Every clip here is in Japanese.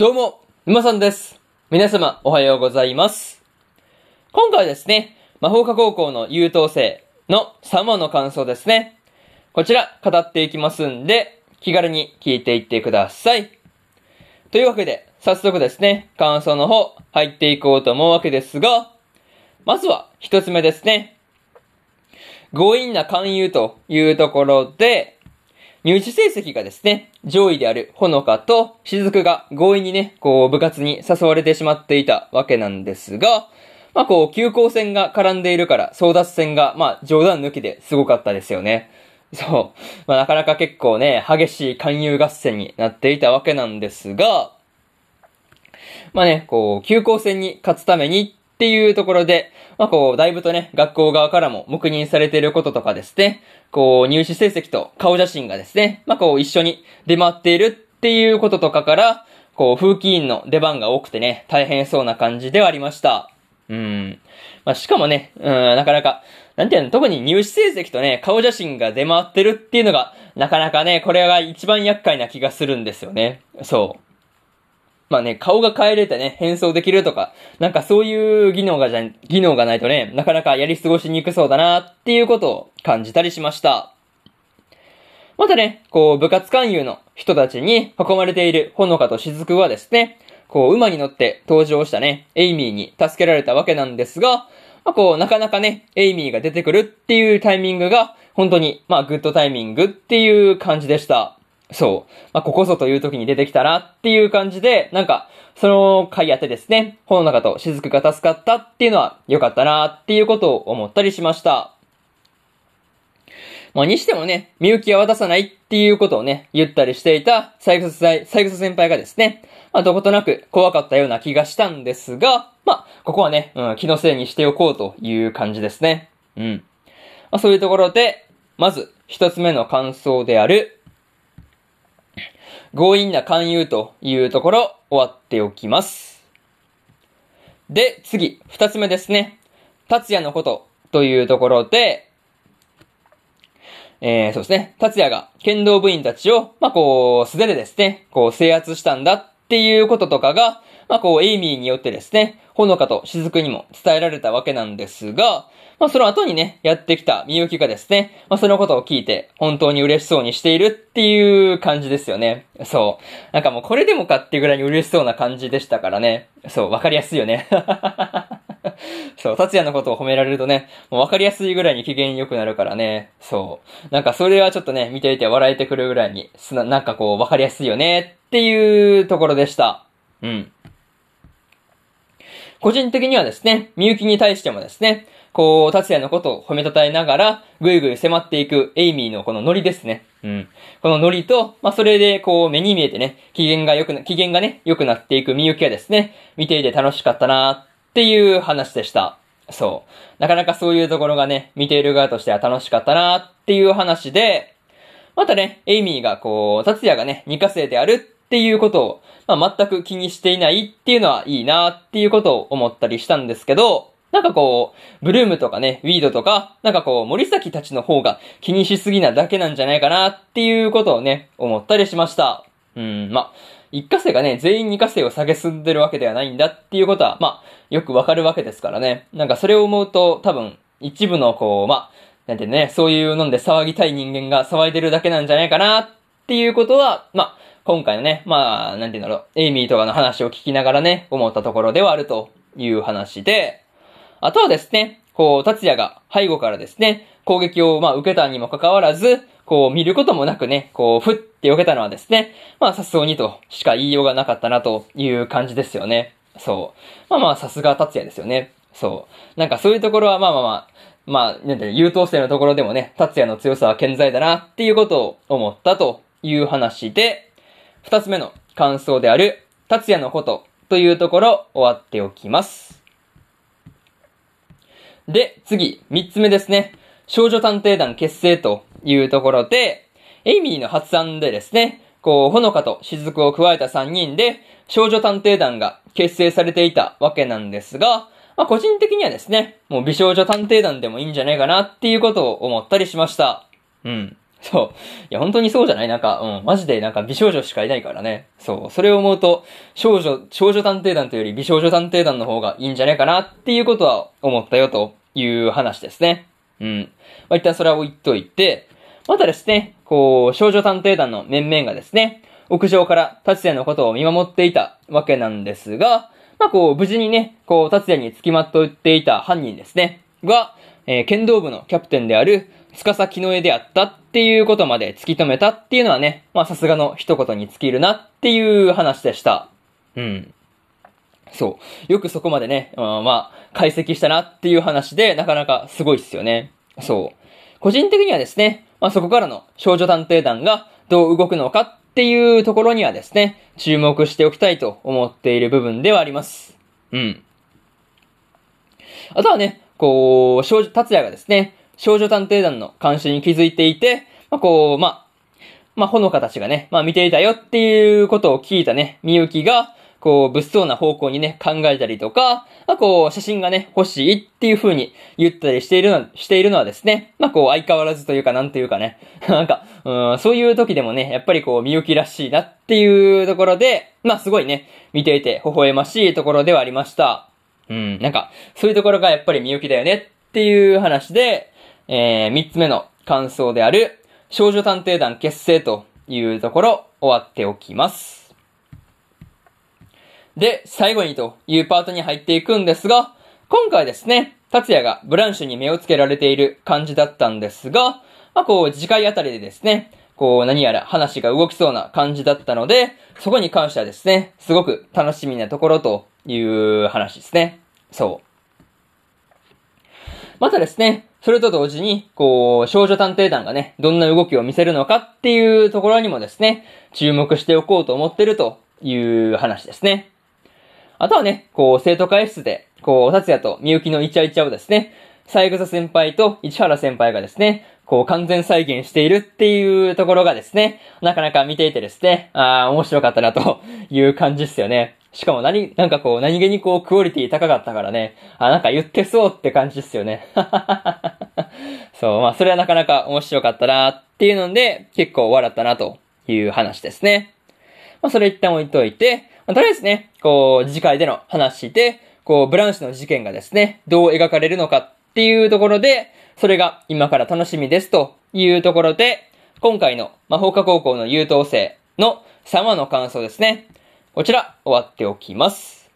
どうも、沼さんです。皆様、おはようございます。今回はですね、魔法科高校の優等生の3話の感想ですね。こちら、語っていきますんで、気軽に聞いていってください。というわけで、早速ですね、感想の方、入っていこうと思うわけですが、まずは、一つ目ですね。強引な勧誘というところで、入試成績がですね、上位であるほのかと雫が強引にね、こう部活に誘われてしまっていたわけなんですが、まあこう、休校戦が絡んでいるから、争奪戦が、まあ冗談抜きですごかったですよね。そう。まあなかなか結構ね、激しい勧誘合戦になっていたわけなんですが、まあね、こう、休校戦に勝つためにっていうところで、まあこう、だいぶとね、学校側からも黙認されていることとかですね、こう、入試成績と顔写真がですね、まあこう、一緒に出回っているっていうこととかから、こう、風紀委員の出番が多くてね、大変そうな感じではありました。うん。まあしかもね、うん、なかなか、なんていうの、特に入試成績とね、顔写真が出回ってるっていうのが、なかなかね、これが一番厄介な気がするんですよね。そう。まあね、顔が変えれてね、変装できるとか、なんかそういう技能がじゃ、技能がないとね、なかなかやり過ごしにくそうだなっていうことを感じたりしました。またね、こう、部活勧誘の人たちに囲まれているほのかとしずくはですね、こう、馬に乗って登場したね、エイミーに助けられたわけなんですが、まあ、こう、なかなかね、エイミーが出てくるっていうタイミングが、本当に、まあ、グッドタイミングっていう感じでした。そう。まあ、ここぞという時に出てきたなっていう感じで、なんか、その回やってですね、ほの中と雫が助かったっていうのは良かったなっていうことを思ったりしました。まあ、にしてもね、みゆきは渡さないっていうことをね、言ったりしていた、サイクスサイクス先輩がですね、まあ、どことなく怖かったような気がしたんですが、まあ、ここはね、うん、気のせいにしておこうという感じですね。うん。まあ、そういうところで、まず、一つ目の感想である、強引な勧誘というところ、終わっておきます。で、次、二つ目ですね。達也のことというところで、えー、そうですね。達也が剣道部員たちを、まあ、こう、素手でですね、こう、制圧したんだっていうこととかが、まあ、こう、エイミーによってですね、ほのかと雫にも伝えられたわけなんですが、まあ、その後にね、やってきたみゆきがですね、まあ、そのことを聞いて、本当に嬉しそうにしているっていう感じですよね。そう。なんかもうこれでもかっていうぐらいに嬉しそうな感じでしたからね。そう、わかりやすいよね。そう、達也のことを褒められるとね、もうわかりやすいぐらいに機嫌良くなるからね。そう。なんかそれはちょっとね、見ていて笑えてくるぐらいに、すな、なんかこう、わかりやすいよねっていうところでした。うん。個人的にはですね、みゆきに対してもですね、こう、達也のことを褒めたたえながら、ぐいぐい迫っていくエイミーのこのノリですね。うん。このノリと、まあ、それで、こう、目に見えてね、機嫌が良くな、機嫌がね、良くなっていくみゆきはですね、見ていて楽しかったなっていう話でした。そう。なかなかそういうところがね、見ている側としては楽しかったなっていう話で、またね、エイミーがこう、達也がね、二課生であるっていうことを、まあ、全く気にしていないっていうのはいいなっていうことを思ったりしたんですけど、なんかこう、ブルームとかね、ウィードとか、なんかこう、森崎たちの方が気にしすぎなだけなんじゃないかなっていうことをね、思ったりしました。うん、まあ、一過生がね、全員二過生を下げすんでるわけではないんだっていうことは、まあ、よくわかるわけですからね。なんかそれを思うと、多分、一部のこう、まあ、なんてね、そういうので騒ぎたい人間が騒いでるだけなんじゃないかなっていうことは、まあ、今回のね、まあ、なんていうんだろう、エイミーとかの話を聞きながらね、思ったところではあるという話で、あとはですね、こう、達也が背後からですね、攻撃を、まあ、受けたにもかかわらず、こう、見ることもなくね、こう、ふって避けたのはですね、まあ、さすがにとしか言いようがなかったなという感じですよね。そう。まあまあ、さすが達也ですよね。そう。なんかそういうところは、まあまあまあ、まあ、なんて優等生のところでもね、達也の強さは健在だなっていうことを思ったという話で、二つ目の感想である、達也のことというところ終わっておきます。で、次、三つ目ですね。少女探偵団結成というところで、エイミーの発案でですね、こう、ほのかと雫を加えた三人で、少女探偵団が結成されていたわけなんですが、まあ個人的にはですね、もう美少女探偵団でもいいんじゃないかなっていうことを思ったりしました。うん。そう。いや、本当にそうじゃない？なんか、うん、マジでなんか美少女しかいないからね。そう。それを思うと、少女、少女探偵団というより美少女探偵団の方がいいんじゃないかなっていうことは思ったよという話ですね。うん。まあ、一旦それは置いといて、またですね、こう、少女探偵団の面々がですね、屋上から達也のことを見守っていたわけなんですが、まあ、こう、無事にね、こう、達也に付きまとっていた犯人ですね、が、えー、剣道部のキャプテンである、司木の絵であったっていうことまで突き止めたっていうのはね、まあさすがの一言に尽きるなっていう話でした。うん。そう。よくそこまでね、まあ、まあ、解析したなっていう話で、なかなかすごいっすよね。そう。個人的にはですね、まあそこからの少女探偵団がどう動くのかっていうところにはですね、注目しておきたいと思っている部分ではあります。うん。あとはね、こう、少女、達也がですね、少女探偵団の監視に気づいていて、まあ、こう、まあ、まあ、ほのかたちがね、まあ、見ていたよっていうことを聞いたね、みゆきが、こう、物騒な方向にね、考えたりとか、まあ、こう、写真がね、欲しいっていう風に言ったりしているの、しているのはですね、まあ、こう、相変わらずというか、なんていうかね、なんか、うん、そういう時でもね、やっぱりこう、みゆきらしいなっていうところで、まあ、すごいね、見ていて微笑ましいところではありました。うん、なんか、そういうところがやっぱりみゆきだよねっていう話で、えー、三つ目の感想である、少女探偵団結成というところ、終わっておきます。で、最後にというパートに入っていくんですが、今回ですね、達也がブランシュに目をつけられている感じだったんですが、まあ、こう、次回あたりでですね、こう、何やら話が動きそうな感じだったので、そこに関してはですね、すごく楽しみなところという話ですね。そう。またですね、それと同時に、こう、少女探偵団がね、どんな動きを見せるのかっていうところにもですね、注目しておこうと思ってるという話ですね。あとはね、こう、生徒会室で、こう、達也とみゆきのイチャイチャをですね、三枝先輩と市原先輩がですね、こう完全再現しているっていうところがですね、なかなか見ていてですね、ああ、面白かったなという感じですよね。しかも何、なんかこう、何気にこう、クオリティ高かったからね、あ、なんか言ってそうって感じですよね。そう、まあ、それはなかなか面白かったなっていうので、結構笑ったなという話ですね。まあ、それ一旦置いといて、まあ、とりあえずね、こう、次回での話で、こう、ブランシュの事件がですね、どう描かれるのかっていうところで、それが今から楽しみですというところで、今回の魔法科高校の優等生の3話の感想ですね。こちら、終わっておきます。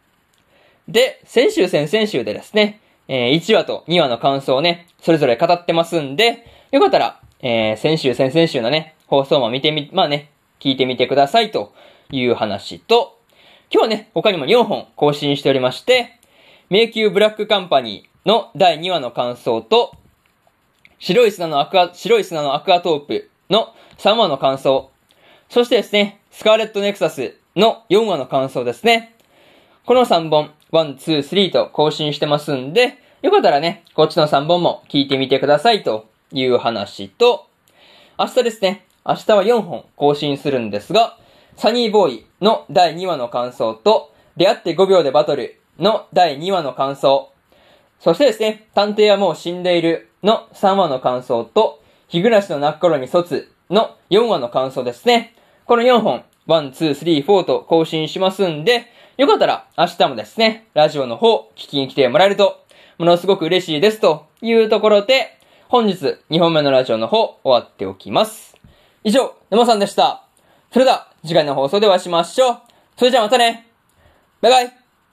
で、先週先々週でですね、えー、1話と2話の感想をね、それぞれ語ってますんで、よかったら、えー、先週先々週のね、放送も見てみ、まあね、聞いてみてくださいという話と、今日はね、他にも4本更新しておりまして、迷宮ブラックカンパニーの第2話の感想と、白い砂のアクア、白い砂のアクアトープの3話の感想、そしてですね、スカーレットネクサスの4話の感想ですね。この3本、1、2、3と更新してますんで、よかったらね、こっちの3本も聞いてみてくださいという話と、明日ですね、明日は4本更新するんですが、サニーボーイの第2話の感想と、出会って5秒でバトルの第2話の感想、そしてですね、探偵はもう死んでいるの3話の感想と、日暮らしの泣く頃に卒の4話の感想ですね。この4本、1、2、3、4と更新しますんで、よかったら明日もですね、ラジオの方聞きに来てもらえると、ものすごく嬉しいですというところで、本日2本目のラジオの方終わっておきます。以上、沼さんでした。それでは次回の放送でお会いしましょう。それじゃあまたねバイバイ